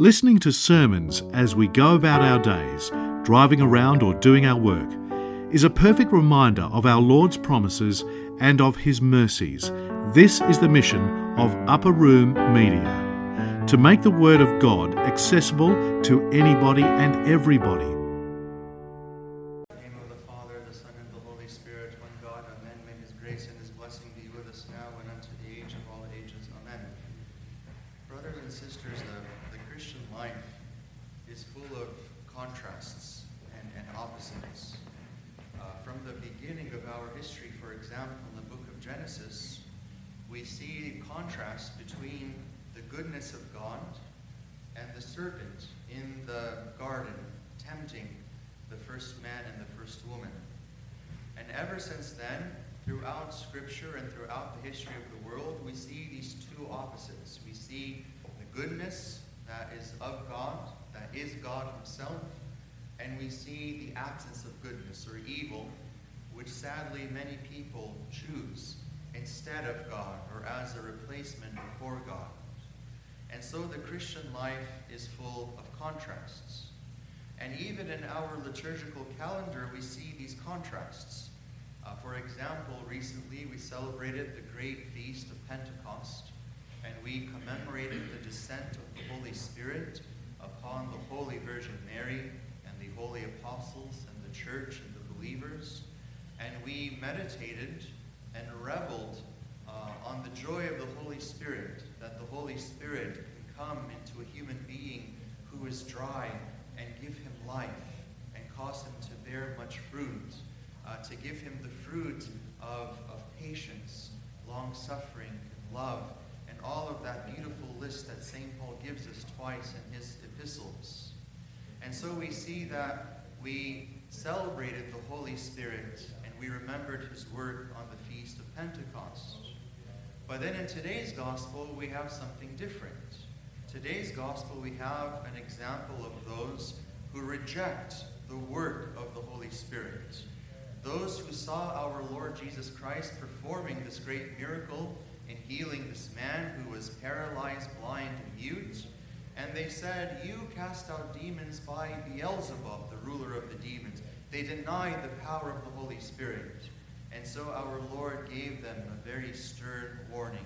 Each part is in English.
Listening to sermons as we go about our days, driving around or doing our work, is a perfect reminder of our Lord's promises and of His mercies. This is the mission of Upper Room Media to make the Word of God accessible to anybody and everybody. In the name of the Father, the Son, and the Holy Spirit, one God, Amen. May His grace and His blessing be with us now and unto the age of all ages. Amen. Brothers and sisters, the, the Christian life is full of contrasts and, and opposites. Uh, from the beginning of our history, for example, in the book of Genesis, we see contrast between the goodness of God and the serpent in the garden tempting the first man and the first woman. And ever since then, throughout Scripture and throughout the history of the world, we see these two opposites. We see the goodness that is of God, that is God Himself, and we see the absence of goodness or evil, which sadly many people choose instead of God or as a replacement for God. And so the Christian life is full of contrasts. And even in our liturgical calendar, we see these contrasts. Uh, for example, recently we celebrated the great feast of Pentecost, and we commemorated the descent of the Holy Spirit upon the Holy Virgin Mary and the holy apostles and the church and the believers. And we meditated and reveled uh, on the joy of the Holy Spirit, that the Holy Spirit can come into a human being who is dry and give him life and cause him to bear much fruit, uh, to give him the fruit of, of patience, long suffering, and love, and all of that beautiful list that St. Paul gives us twice in his epistles. And so we see that we celebrated the Holy Spirit and we remembered his work on the Feast of Pentecost. But then in today's gospel, we have something different. Today's gospel, we have an example of those who reject the work of the Holy Spirit. Those who saw our Lord Jesus Christ performing this great miracle in healing this man who was paralyzed, blind, and mute. And they said, You cast out demons by Beelzebub, the ruler of the demons. They denied the power of the Holy Spirit. And so our Lord gave them a very stern warning.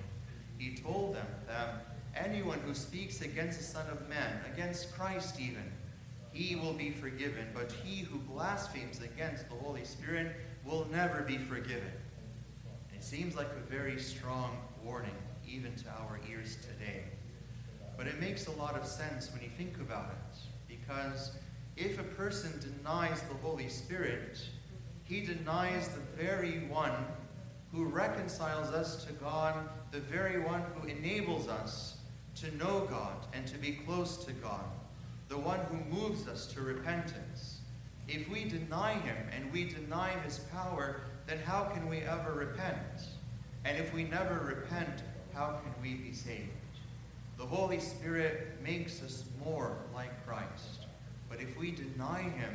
He told them that anyone who speaks against the Son of Man, against Christ even, he will be forgiven, but he who blasphemes against the Holy Spirit will never be forgiven. It seems like a very strong warning, even to our ears today. But it makes a lot of sense when you think about it, because if a person denies the Holy Spirit, he denies the very one who reconciles us to God, the very one who enables us to know God and to be close to God, the one who moves us to repentance. If we deny him and we deny his power, then how can we ever repent? And if we never repent, how can we be saved? The Holy Spirit makes us more like Christ. But if we deny him,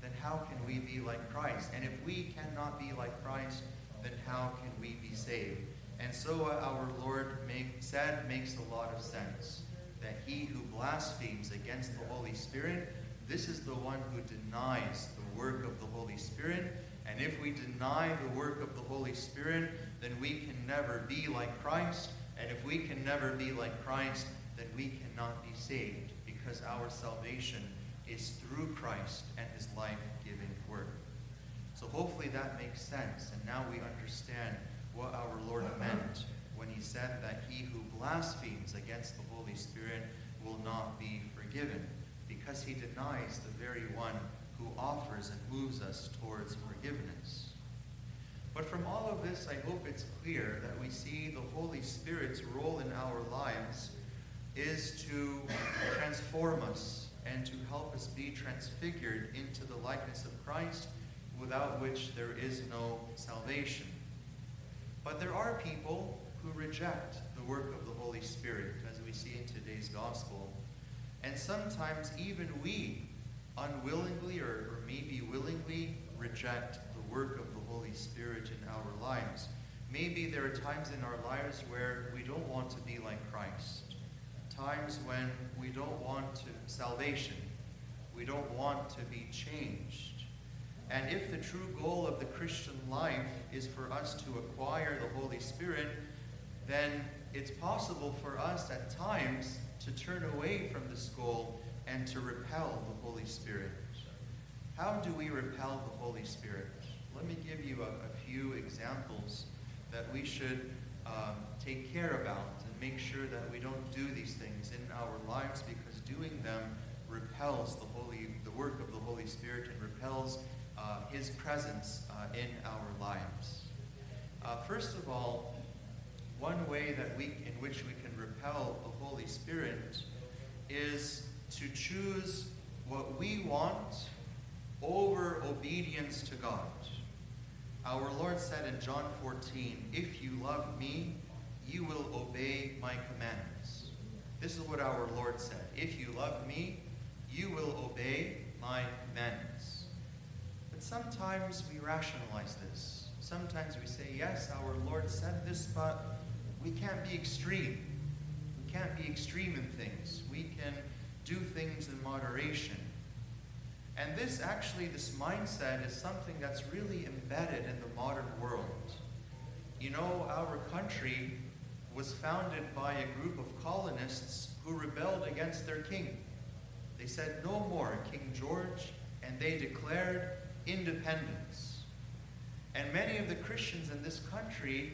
then how can we be like Christ? And if we cannot be like Christ, then how can we be saved? And so our Lord make, said makes a lot of sense that he who blasphemes against the Holy Spirit, this is the one who denies the work of the Holy Spirit. And if we deny the work of the Holy Spirit, then we can never be like Christ. And if we can never be like Christ, then we cannot be saved because our salvation is through Christ and his life-giving work. So hopefully that makes sense. And now we understand what our Lord meant when he said that he who blasphemes against the Holy Spirit will not be forgiven because he denies the very one who offers and moves us towards forgiveness. But from all of this, I hope it's clear that we see the Holy Spirit's role in our lives is to transform us and to help us be transfigured into the likeness of Christ, without which there is no salvation. But there are people who reject the work of the Holy Spirit, as we see in today's gospel. And sometimes even we, unwillingly or, or maybe willingly, reject work of the Holy Spirit in our lives. Maybe there are times in our lives where we don't want to be like Christ. times when we don't want to, salvation. We don't want to be changed. And if the true goal of the Christian life is for us to acquire the Holy Spirit, then it's possible for us at times to turn away from this goal and to repel the Holy Spirit. How do we repel the Holy Spirit? Let me give you a, a few examples that we should um, take care about and make sure that we don't do these things in our lives because doing them repels the holy the work of the Holy Spirit and repels uh, His presence uh, in our lives. Uh, first of all, one way that we in which we can repel the Holy Spirit is to choose what we want over obedience to God. Our Lord said in John 14, If you love me, you will obey my commandments. This is what our Lord said. If you love me, you will obey my commandments. But sometimes we rationalize this. Sometimes we say, Yes, our Lord said this, but we can't be extreme. We can't be extreme in things. We can do things in moderation. And this actually, this mindset is something that's really embedded in the modern world. You know, our country was founded by a group of colonists who rebelled against their king. They said, No more, King George, and they declared independence. And many of the Christians in this country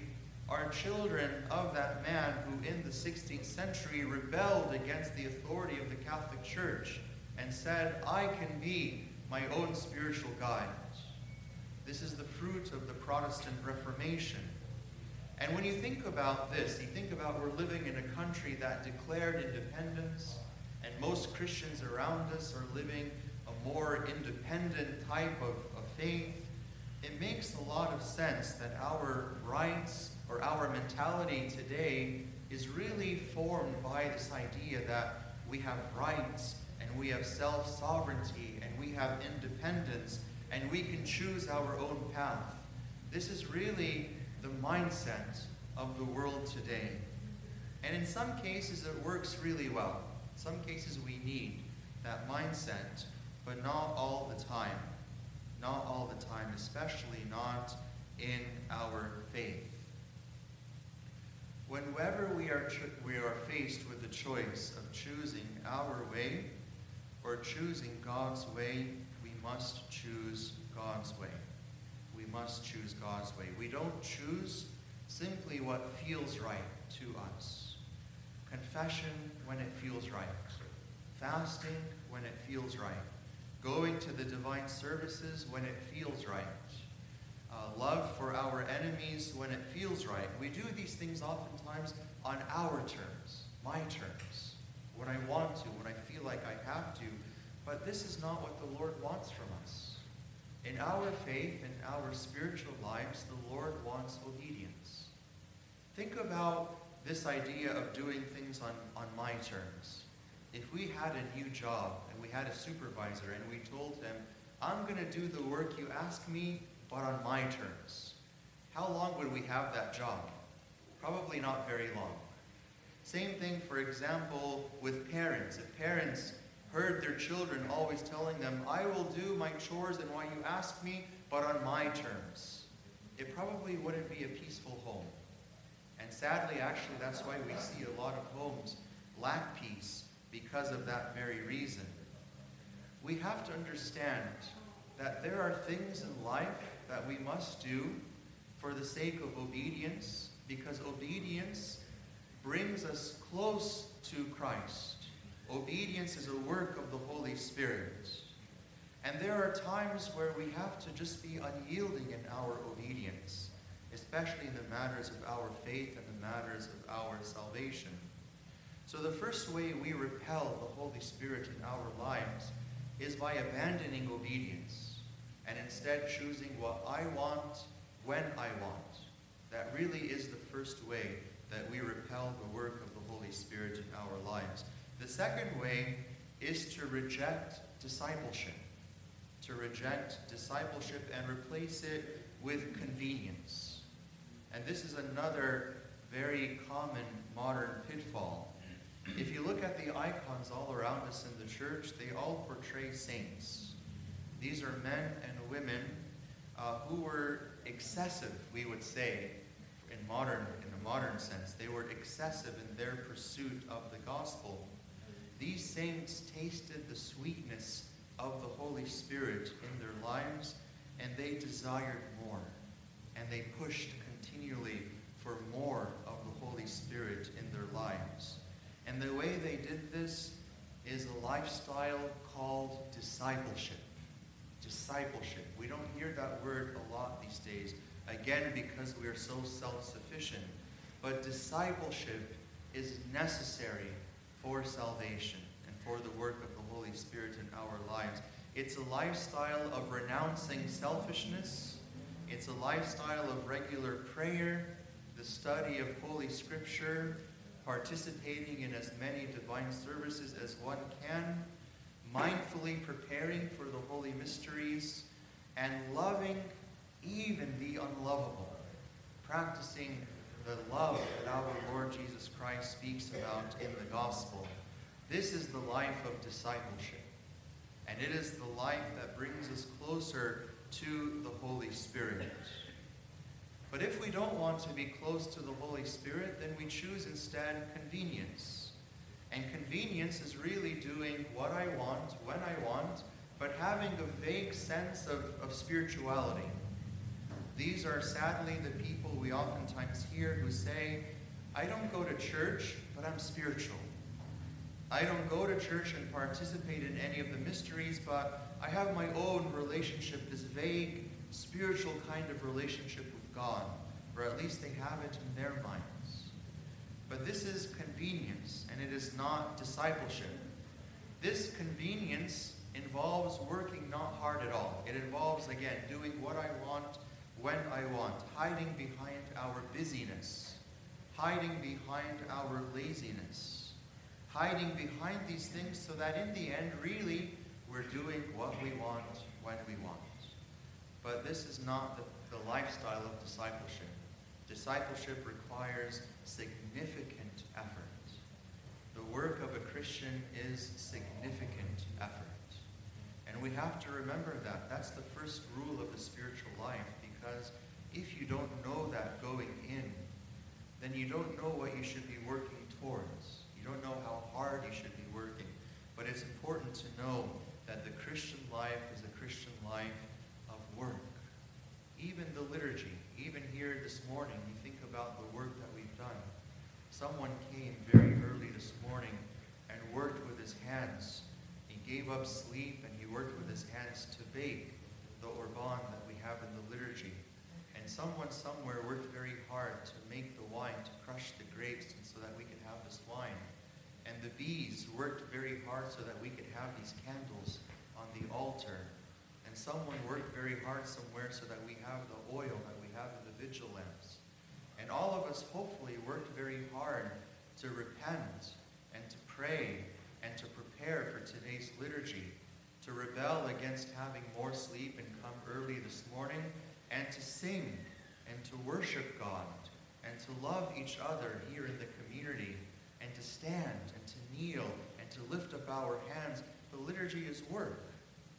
are children of that man who, in the 16th century, rebelled against the authority of the Catholic Church and said, I can be my own spiritual guide. This is the fruit of the Protestant Reformation. And when you think about this, you think about we're living in a country that declared independence, and most Christians around us are living a more independent type of, of faith. It makes a lot of sense that our rights or our mentality today is really formed by this idea that we have rights and we have self sovereignty and we have independence and we can choose our own path. This is really the mindset of the world today. And in some cases, it works really well. In some cases, we need that mindset, but not all the time. Not all the time, especially not in our faith. Whenever we are, we are faced with the choice of choosing our way or choosing God's way, we must choose God's way. We must choose God's way. We don't choose simply what feels right to us. Confession when it feels right. Fasting when it feels right. Going to the divine services when it feels right. Uh, love for our enemies when it feels right. We do these things oftentimes on our terms, my terms when I want to, when I feel like I have to. But this is not what the Lord wants from us. In our faith, in our spiritual lives, the Lord wants obedience. Think about this idea of doing things on, on my terms. If we had a new job and we had a supervisor and we told him, I'm going to do the work you ask me, but on my terms, how long would we have that job? Probably not very long. Same thing, for example, with parents. If parents heard their children always telling them, I will do my chores and what you ask me, but on my terms, it probably wouldn't be a peaceful home. And sadly, actually, that's why we see a lot of homes lack peace because of that very reason. We have to understand that there are things in life that we must do for the sake of obedience, because obedience brings us close to Christ. Obedience is a work of the Holy Spirit. And there are times where we have to just be unyielding in our obedience, especially in the matters of our faith and the matters of our salvation. So, the first way we repel the Holy Spirit in our lives is by abandoning obedience and instead choosing what I want when I want. That really is the first way that we repel the work of the Holy Spirit in our lives. The second way is to reject discipleship, to reject discipleship and replace it with convenience. And this is another very common modern pitfall. If you look at the icons all around us in the church, they all portray saints. These are men and women uh, who were excessive, we would say, in modern modern sense. They were excessive in their pursuit of the gospel. These saints tasted the sweetness of the Holy Spirit in their lives, and they desired more. And they pushed continually for more of the Holy Spirit in their lives. And the way they did this is a lifestyle called discipleship. Discipleship. We don't hear that word a lot these days, again, because we are so self sufficient. But discipleship is necessary for salvation and for the work of the Holy Spirit in our lives. It's a lifestyle of renouncing selfishness, it's a lifestyle of regular prayer, the study of Holy Scripture, participating in as many divine services as one can, mindfully preparing for the holy mysteries, and loving even the unlovable, practicing the love that our Lord Jesus Christ speaks about in the gospel. This is the life of discipleship. And it is the life that brings us closer to the Holy Spirit. But if we don't want to be close to the Holy Spirit, then we choose instead convenience. And convenience is really doing what I want, when I want, but having a vague sense of, of spirituality. These are sadly the people we oftentimes hear who say, I don't go to church, but I'm spiritual. I don't go to church and participate in any of the mysteries, but I have my own relationship, this vague, spiritual kind of relationship with God, or at least they have it in their minds. But this is convenience, and it is not discipleship. This convenience involves working not hard at all. It involves, again, doing what I want when I want, hiding behind our busyness, hiding behind our laziness, hiding behind these things so that in the end, really, we're doing what we want when we want. But this is not the, the lifestyle of discipleship. Discipleship requires significant effort. The work of a Christian is significant effort. And we have to remember that. That's the first rule of the spiritual life because if you don't know that going in, then you don't know what you should be working towards. You don't know how hard you should be working. But it's important to know that the Christian life is a Christian life of work. Even the liturgy, even here this morning, you think about the work that we've done. Someone came very early this morning and worked with his hands. He gave up sleep and he worked with his hands to bake the Orban that have in the liturgy. And someone somewhere worked very hard to make the wine, to crush the grapes, and so that we could have this wine. And the bees worked very hard so that we could have these candles on the altar. And someone worked very hard somewhere so that we have the oil that we have in the vigil lamps. And all of us hopefully worked very hard to repent and to pray and to prepare for today's liturgy, to rebel against having more sleep and come early this morning, and to sing and to worship God and to love each other here in the community and to stand and to kneel and to lift up our hands. The liturgy is work.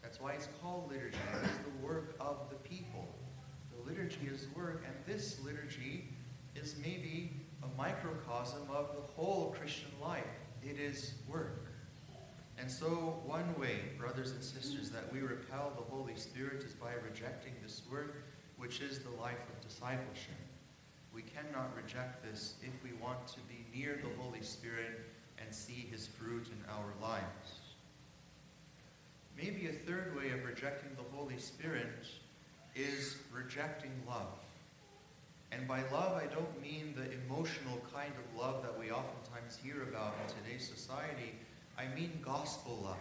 That's why it's called liturgy. It is the work of the people. The liturgy is work, and this liturgy is maybe a microcosm of the whole Christian life. It is work. And so, one way, brothers and sisters, that we repel the Holy Spirit is by rejecting this work, which is the life of discipleship. We cannot reject this if we want to be near the Holy Spirit and see his fruit in our lives. Maybe a third way of rejecting the Holy Spirit is rejecting love. And by love, I don't mean the emotional kind of love that we oftentimes hear about in today's society. I mean gospel love.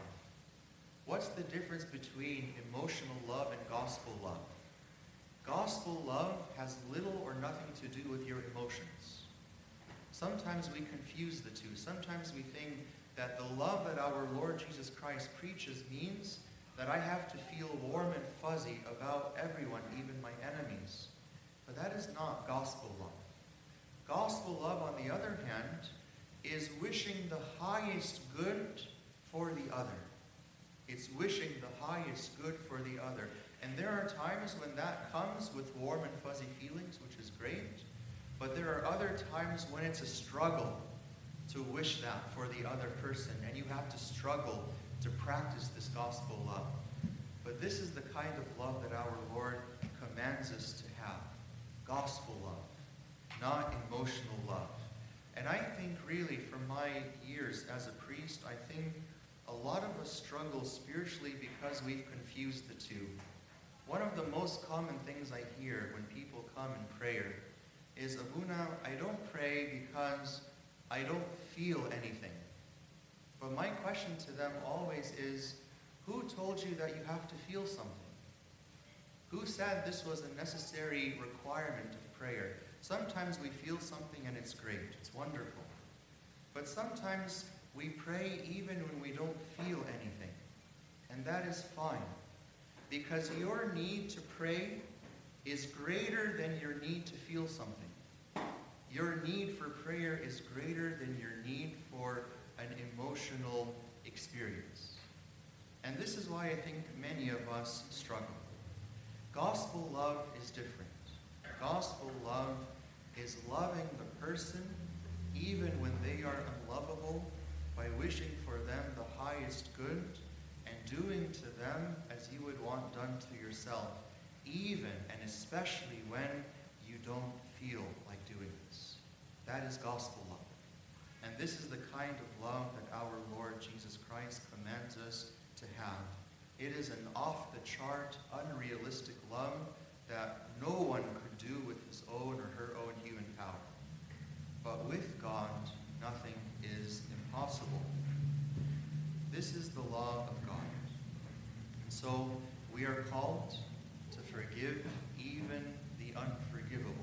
What's the difference between emotional love and gospel love? Gospel love has little or nothing to do with your emotions. Sometimes we confuse the two. Sometimes we think that the love that our Lord Jesus Christ preaches means that I have to feel warm and fuzzy about everyone, even my enemies. But that is not gospel love. Gospel love, on the other hand, is wishing the highest good for the other. It's wishing the highest good for the other. And there are times when that comes with warm and fuzzy feelings, which is great. But there are other times when it's a struggle to wish that for the other person, and you have to struggle to practice this gospel love. But this is the kind of love that our Lord commands us to have gospel love, not emotional love. And I think, really, from my years as a priest, I think a lot of us struggle spiritually because we've confused the two. One of the most common things I hear when people come in prayer is, Abuna, I don't pray because I don't feel anything. But my question to them always is, who told you that you have to feel something? Who said this was a necessary requirement of prayer? Sometimes we feel something and it's great, it's wonderful. But sometimes we pray even when we don't feel anything. And that is fine. Because your need to pray is greater than your need to feel something. Your need for prayer is greater than your need for an emotional experience. And this is why I think many of us struggle. Gospel love is different. Gospel love is loving the person even when they are unlovable by wishing for them the highest good and doing to them as you would want done to yourself, even and especially when you don't feel like doing this. That is gospel love. And this is the kind of love that our Lord Jesus Christ commands us to have. It is an off the chart, unrealistic love that no one could do with his own or her own human power. But with God, nothing is impossible. This is the law of God. And so we are called to forgive even the unforgivable.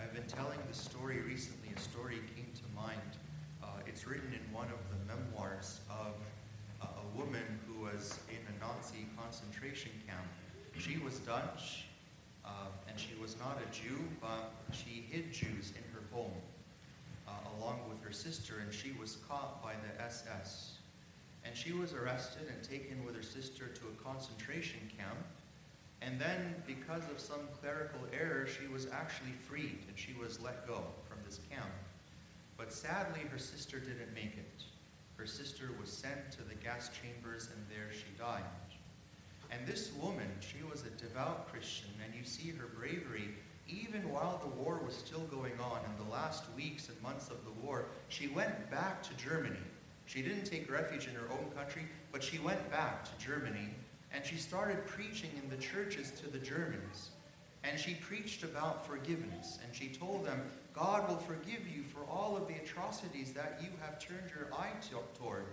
I've been telling the story recently. A story came to mind. Uh, it's written in one of the memoirs of uh, a woman who was in a Nazi concentration camp. She was Dutch, uh, and she was not a Jew, but she hid Jews in her home uh, along with her sister, and she was caught by the SS. And she was arrested and taken with her sister to a concentration camp. And then, because of some clerical error, she was actually freed and she was let go from this camp. But sadly, her sister didn't make it. Her sister was sent to the gas chambers and there she died. And this woman, she was a devout Christian, and you see her bravery even while the war was still going on, in the last weeks and months of the war, she went back to Germany. She didn't take refuge in her own country, but she went back to Germany and she started preaching in the churches to the Germans. And she preached about forgiveness. And she told them, God will forgive you for all of the atrocities that you have turned your eye toward.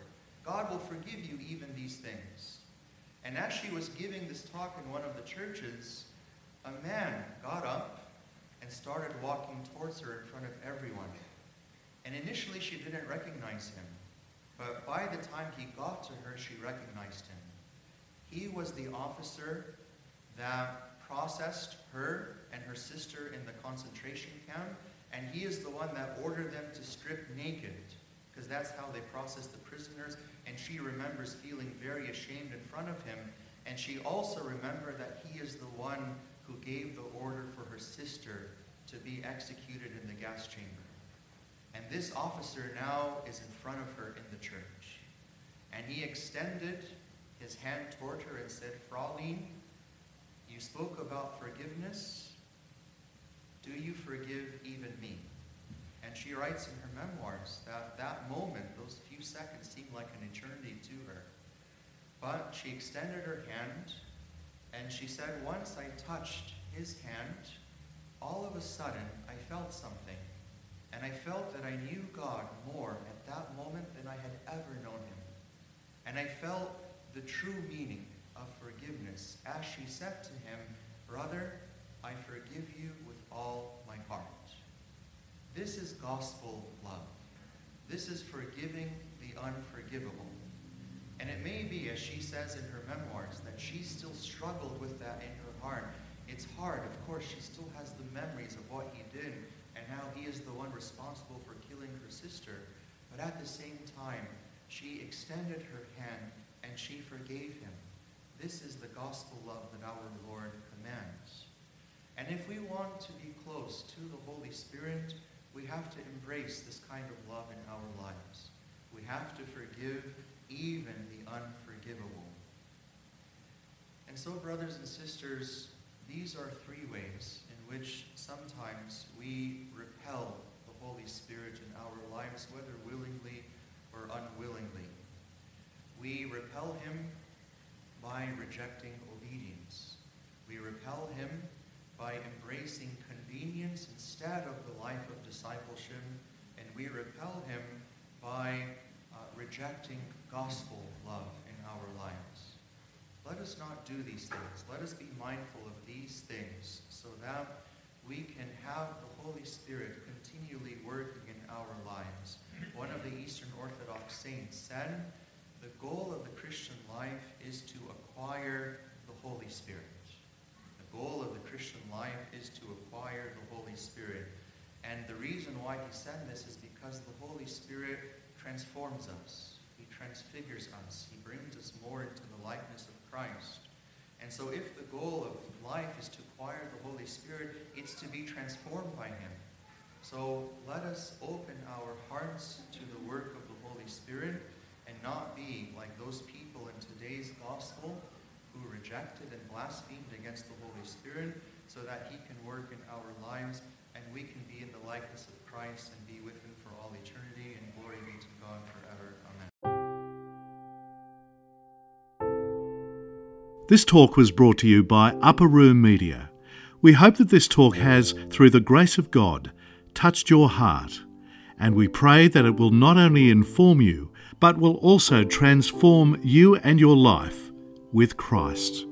God will forgive you even these things. And as she was giving this talk in one of the churches, a man got up and started walking towards her in front of everyone. And initially she didn't recognize him, but by the time he got to her, she recognized him. He was the officer that processed her and her sister in the concentration camp, and he is the one that ordered them to strip naked, because that's how they processed the prisoners. And she remembers feeling very ashamed in front of him, and she also remembered that he is the one who gave the order for her sister to be executed in the gas chamber. And this officer now is in front of her in the church. And he extended his hand toward her and said, Fraulein, you spoke about forgiveness. Do you forgive even me? And she writes in her memoirs that that moment, those few seconds, seemed like an eternity to her. But she extended her hand and she said, Once I touched his hand, all of a sudden I felt something. And I felt that I knew God more at that moment than I had ever known him. And I felt the true meaning of forgiveness as she said to him, Brother, I forgive you with all my heart. This is gospel love. This is forgiving the unforgivable. And it may be, as she says in her memoirs, that she still struggled with that in her heart. It's hard, of course, she still has the memories of what he did and how he is the one responsible for killing her sister. but at the same time, she extended her hand and she forgave him. This is the gospel love that our Lord commands. And if we want to be close to the Holy Spirit, we have to embrace this kind of love in our lives. We have to forgive even the unforgivable. And so, brothers and sisters, these are three ways in which sometimes we repel the Holy Spirit in our lives, whether willingly or unwillingly. We repel him by rejecting obedience. We repel him by embracing convenience instead of the life of discipleship, and we repel him by uh, rejecting gospel love in our lives. Let us not do these things. Let us be mindful of these things so that we can have the Holy Spirit continually working in our lives. One of the Eastern Orthodox saints said, the goal of the Christian life is to acquire the Holy Spirit. Goal of the Christian life is to acquire the Holy Spirit. And the reason why he said this is because the Holy Spirit transforms us. He transfigures us. He brings us more into the likeness of Christ. And so if the goal of life is to acquire the Holy Spirit, it's to be transformed by him. So let us open our hearts to the work of the Holy Spirit and not be like those people in today's gospel who rejected and blasphemed against the Holy Spirit so that he can work in our lives and we can be in the likeness of Christ and be with him for all eternity and glory be to God forever. Amen. This talk was brought to you by Upper Room Media. We hope that this talk has, through the grace of God, touched your heart, and we pray that it will not only inform you, but will also transform you and your life with Christ.